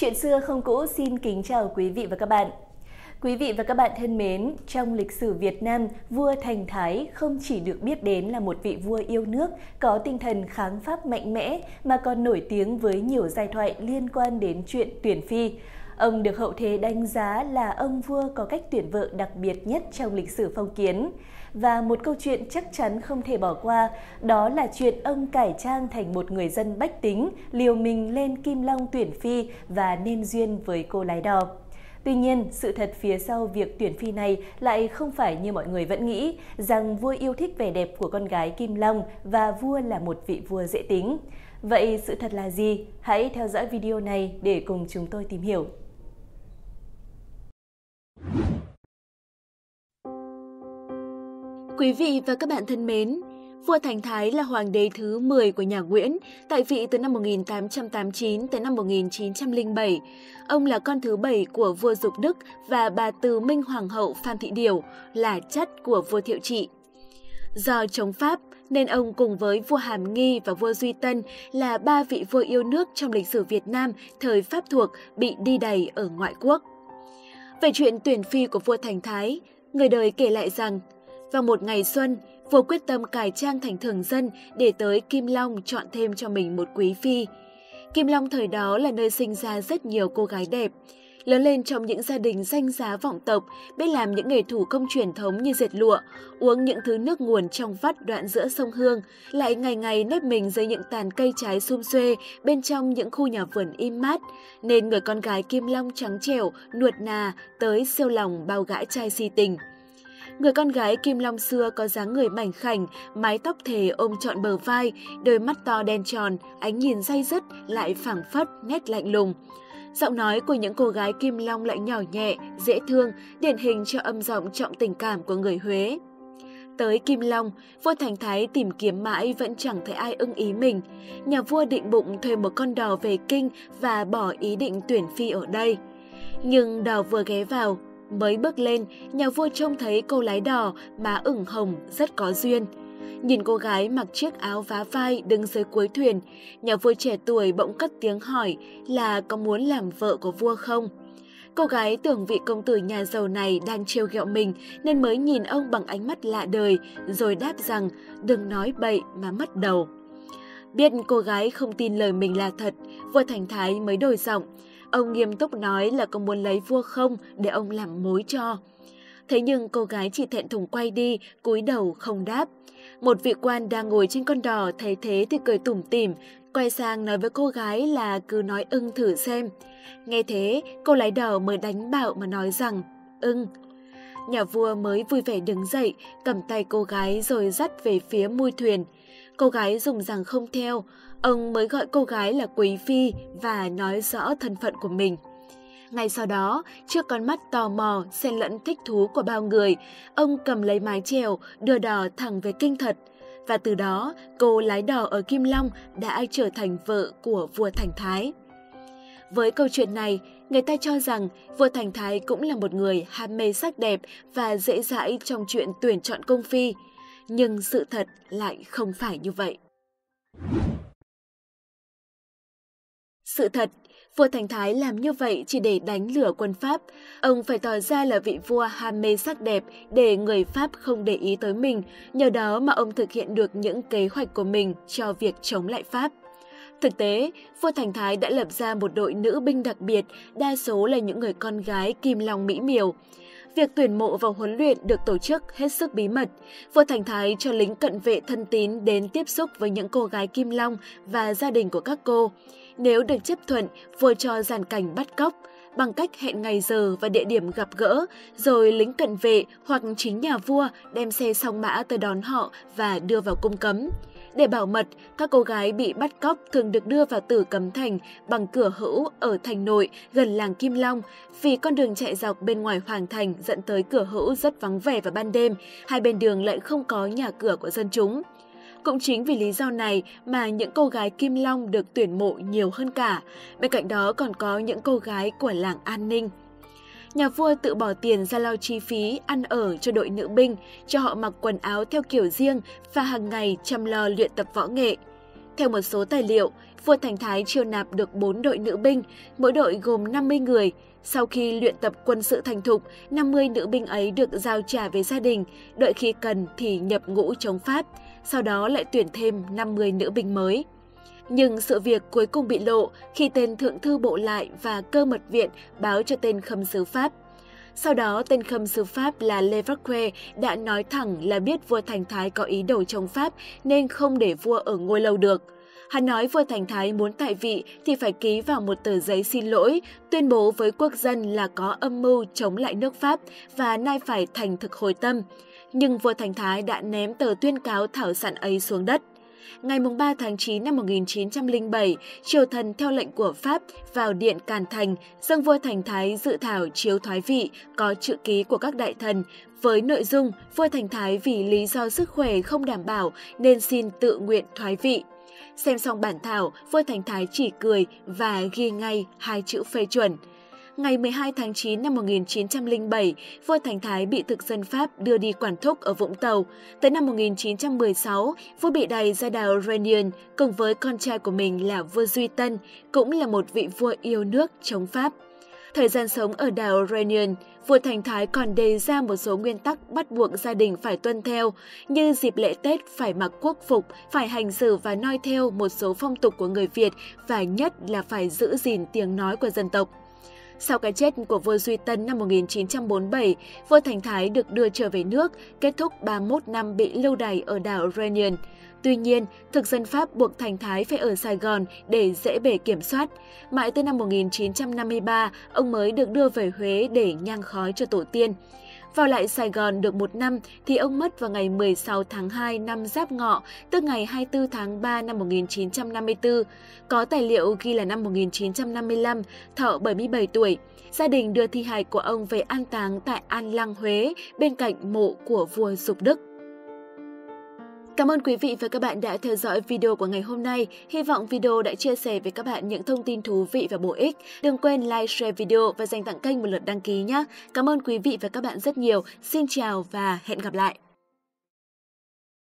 Chuyện xưa không cũ xin kính chào quý vị và các bạn. Quý vị và các bạn thân mến, trong lịch sử Việt Nam, vua Thành Thái không chỉ được biết đến là một vị vua yêu nước, có tinh thần kháng pháp mạnh mẽ, mà còn nổi tiếng với nhiều giai thoại liên quan đến chuyện tuyển phi. Ông được hậu thế đánh giá là ông vua có cách tuyển vợ đặc biệt nhất trong lịch sử phong kiến. Và một câu chuyện chắc chắn không thể bỏ qua, đó là chuyện ông cải trang thành một người dân bách tính, liều mình lên Kim Long tuyển phi và nên duyên với cô lái đò. Tuy nhiên, sự thật phía sau việc tuyển phi này lại không phải như mọi người vẫn nghĩ, rằng vua yêu thích vẻ đẹp của con gái Kim Long và vua là một vị vua dễ tính. Vậy sự thật là gì? Hãy theo dõi video này để cùng chúng tôi tìm hiểu. Quý vị và các bạn thân mến, Vua Thành Thái là hoàng đế thứ 10 của nhà Nguyễn, tại vị từ năm 1889 tới năm 1907. Ông là con thứ bảy của vua Dục Đức và bà Từ Minh Hoàng hậu Phan Thị Điểu, là chất của vua Thiệu Trị. Do chống Pháp, nên ông cùng với vua Hàm Nghi và vua Duy Tân là ba vị vua yêu nước trong lịch sử Việt Nam thời Pháp thuộc bị đi đầy ở ngoại quốc. Về chuyện tuyển phi của vua Thành Thái, người đời kể lại rằng vào một ngày xuân, vua quyết tâm cải trang thành thường dân để tới Kim Long chọn thêm cho mình một quý phi. Kim Long thời đó là nơi sinh ra rất nhiều cô gái đẹp. Lớn lên trong những gia đình danh giá vọng tộc, biết làm những nghề thủ công truyền thống như dệt lụa, uống những thứ nước nguồn trong vắt đoạn giữa sông Hương, lại ngày ngày nếp mình dưới những tàn cây trái sum xuê bên trong những khu nhà vườn im mát, nên người con gái Kim Long trắng trẻo, nuột nà tới siêu lòng bao gã trai si tình. Người con gái Kim Long xưa có dáng người mảnh khảnh, mái tóc thề ôm trọn bờ vai, đôi mắt to đen tròn, ánh nhìn day dứt lại phảng phất, nét lạnh lùng. Giọng nói của những cô gái Kim Long lại nhỏ nhẹ, dễ thương, điển hình cho âm giọng trọng tình cảm của người Huế. Tới Kim Long, vua Thành Thái tìm kiếm mãi vẫn chẳng thấy ai ưng ý mình. Nhà vua định bụng thuê một con đò về kinh và bỏ ý định tuyển phi ở đây. Nhưng đò vừa ghé vào, Mới bước lên, nhà vua trông thấy cô lái đò, má ửng hồng, rất có duyên. Nhìn cô gái mặc chiếc áo vá vai đứng dưới cuối thuyền, nhà vua trẻ tuổi bỗng cất tiếng hỏi là có muốn làm vợ của vua không? Cô gái tưởng vị công tử nhà giàu này đang trêu ghẹo mình nên mới nhìn ông bằng ánh mắt lạ đời, rồi đáp rằng đừng nói bậy mà mất đầu. Biết cô gái không tin lời mình là thật, vua Thành Thái mới đổi giọng, Ông nghiêm túc nói là có muốn lấy vua không để ông làm mối cho. Thế nhưng cô gái chỉ thẹn thùng quay đi, cúi đầu không đáp. Một vị quan đang ngồi trên con đò thấy thế thì cười tủm tỉm, quay sang nói với cô gái là cứ nói ưng thử xem. Nghe thế, cô lái đò mới đánh bạo mà nói rằng, ưng. Nhà vua mới vui vẻ đứng dậy, cầm tay cô gái rồi dắt về phía mui thuyền. Cô gái dùng rằng không theo, ông mới gọi cô gái là Quý Phi và nói rõ thân phận của mình. Ngay sau đó, trước con mắt tò mò, xen lẫn thích thú của bao người, ông cầm lấy mái chèo, đưa đò thẳng về kinh thật. Và từ đó, cô lái đò ở Kim Long đã trở thành vợ của vua Thành Thái. Với câu chuyện này, người ta cho rằng vua Thành Thái cũng là một người ham mê sắc đẹp và dễ dãi trong chuyện tuyển chọn công phi. Nhưng sự thật lại không phải như vậy. Sự thật, vua Thành Thái làm như vậy chỉ để đánh lửa quân Pháp. Ông phải tỏ ra là vị vua ham mê sắc đẹp để người Pháp không để ý tới mình, nhờ đó mà ông thực hiện được những kế hoạch của mình cho việc chống lại Pháp. Thực tế, vua Thành Thái đã lập ra một đội nữ binh đặc biệt, đa số là những người con gái kim long mỹ miều. Việc tuyển mộ và huấn luyện được tổ chức hết sức bí mật. Vua Thành Thái cho lính cận vệ thân tín đến tiếp xúc với những cô gái Kim Long và gia đình của các cô. Nếu được chấp thuận, vua cho giàn cảnh bắt cóc, bằng cách hẹn ngày giờ và địa điểm gặp gỡ, rồi lính cận vệ hoặc chính nhà vua đem xe song mã tới đón họ và đưa vào cung cấm. Để bảo mật, các cô gái bị bắt cóc thường được đưa vào tử cấm thành bằng cửa hữu ở thành nội gần làng Kim Long. Vì con đường chạy dọc bên ngoài hoàng thành dẫn tới cửa hữu rất vắng vẻ vào ban đêm, hai bên đường lại không có nhà cửa của dân chúng. Cũng chính vì lý do này mà những cô gái Kim Long được tuyển mộ nhiều hơn cả. Bên cạnh đó còn có những cô gái của làng An Ninh. Nhà vua tự bỏ tiền ra lo chi phí, ăn ở cho đội nữ binh, cho họ mặc quần áo theo kiểu riêng và hàng ngày chăm lo luyện tập võ nghệ. Theo một số tài liệu, vua Thành Thái chiêu nạp được 4 đội nữ binh, mỗi đội gồm 50 người. Sau khi luyện tập quân sự thành thục, 50 nữ binh ấy được giao trả về gia đình, đợi khi cần thì nhập ngũ chống Pháp, sau đó lại tuyển thêm 50 nữ binh mới. Nhưng sự việc cuối cùng bị lộ khi tên thượng thư bộ lại và cơ mật viện báo cho tên khâm sứ Pháp. Sau đó, tên khâm sứ Pháp là Lê Vacque đã nói thẳng là biết vua Thành Thái có ý đồ chống Pháp nên không để vua ở ngôi lâu được. Hắn nói vua Thành Thái muốn tại vị thì phải ký vào một tờ giấy xin lỗi, tuyên bố với quốc dân là có âm mưu chống lại nước Pháp và nay phải thành thực hồi tâm. Nhưng vua Thành Thái đã ném tờ tuyên cáo thảo sản ấy xuống đất. Ngày 3 tháng 9 năm 1907, triều thần theo lệnh của Pháp vào điện Càn Thành, dâng vua Thành Thái dự thảo chiếu thoái vị có chữ ký của các đại thần với nội dung vua Thành Thái vì lý do sức khỏe không đảm bảo nên xin tự nguyện thoái vị. Xem xong bản thảo, vua Thành Thái chỉ cười và ghi ngay hai chữ phê chuẩn – ngày 12 tháng 9 năm 1907, vua Thành Thái bị thực dân Pháp đưa đi quản thúc ở Vũng Tàu. Tới năm 1916, vua bị đày ra đảo Réunion cùng với con trai của mình là vua Duy Tân, cũng là một vị vua yêu nước chống Pháp. Thời gian sống ở đảo Réunion, vua Thành Thái còn đề ra một số nguyên tắc bắt buộc gia đình phải tuân theo, như dịp lễ Tết phải mặc quốc phục, phải hành xử và noi theo một số phong tục của người Việt và nhất là phải giữ gìn tiếng nói của dân tộc. Sau cái chết của vua Duy Tân năm 1947, vua Thành Thái được đưa trở về nước, kết thúc 31 năm bị lưu đày ở đảo Réunion. Tuy nhiên, thực dân Pháp buộc Thành Thái phải ở Sài Gòn để dễ bề kiểm soát. Mãi tới năm 1953, ông mới được đưa về Huế để nhang khói cho tổ tiên. Vào lại Sài Gòn được một năm thì ông mất vào ngày 16 tháng 2 năm Giáp Ngọ, tức ngày 24 tháng 3 năm 1954. Có tài liệu ghi là năm 1955, thọ 77 tuổi. Gia đình đưa thi hài của ông về an táng tại An Lăng, Huế, bên cạnh mộ của vua Dục Đức. Cảm ơn quý vị và các bạn đã theo dõi video của ngày hôm nay. Hy vọng video đã chia sẻ với các bạn những thông tin thú vị và bổ ích. Đừng quên like, share video và dành tặng kênh một lượt đăng ký nhé. Cảm ơn quý vị và các bạn rất nhiều. Xin chào và hẹn gặp lại.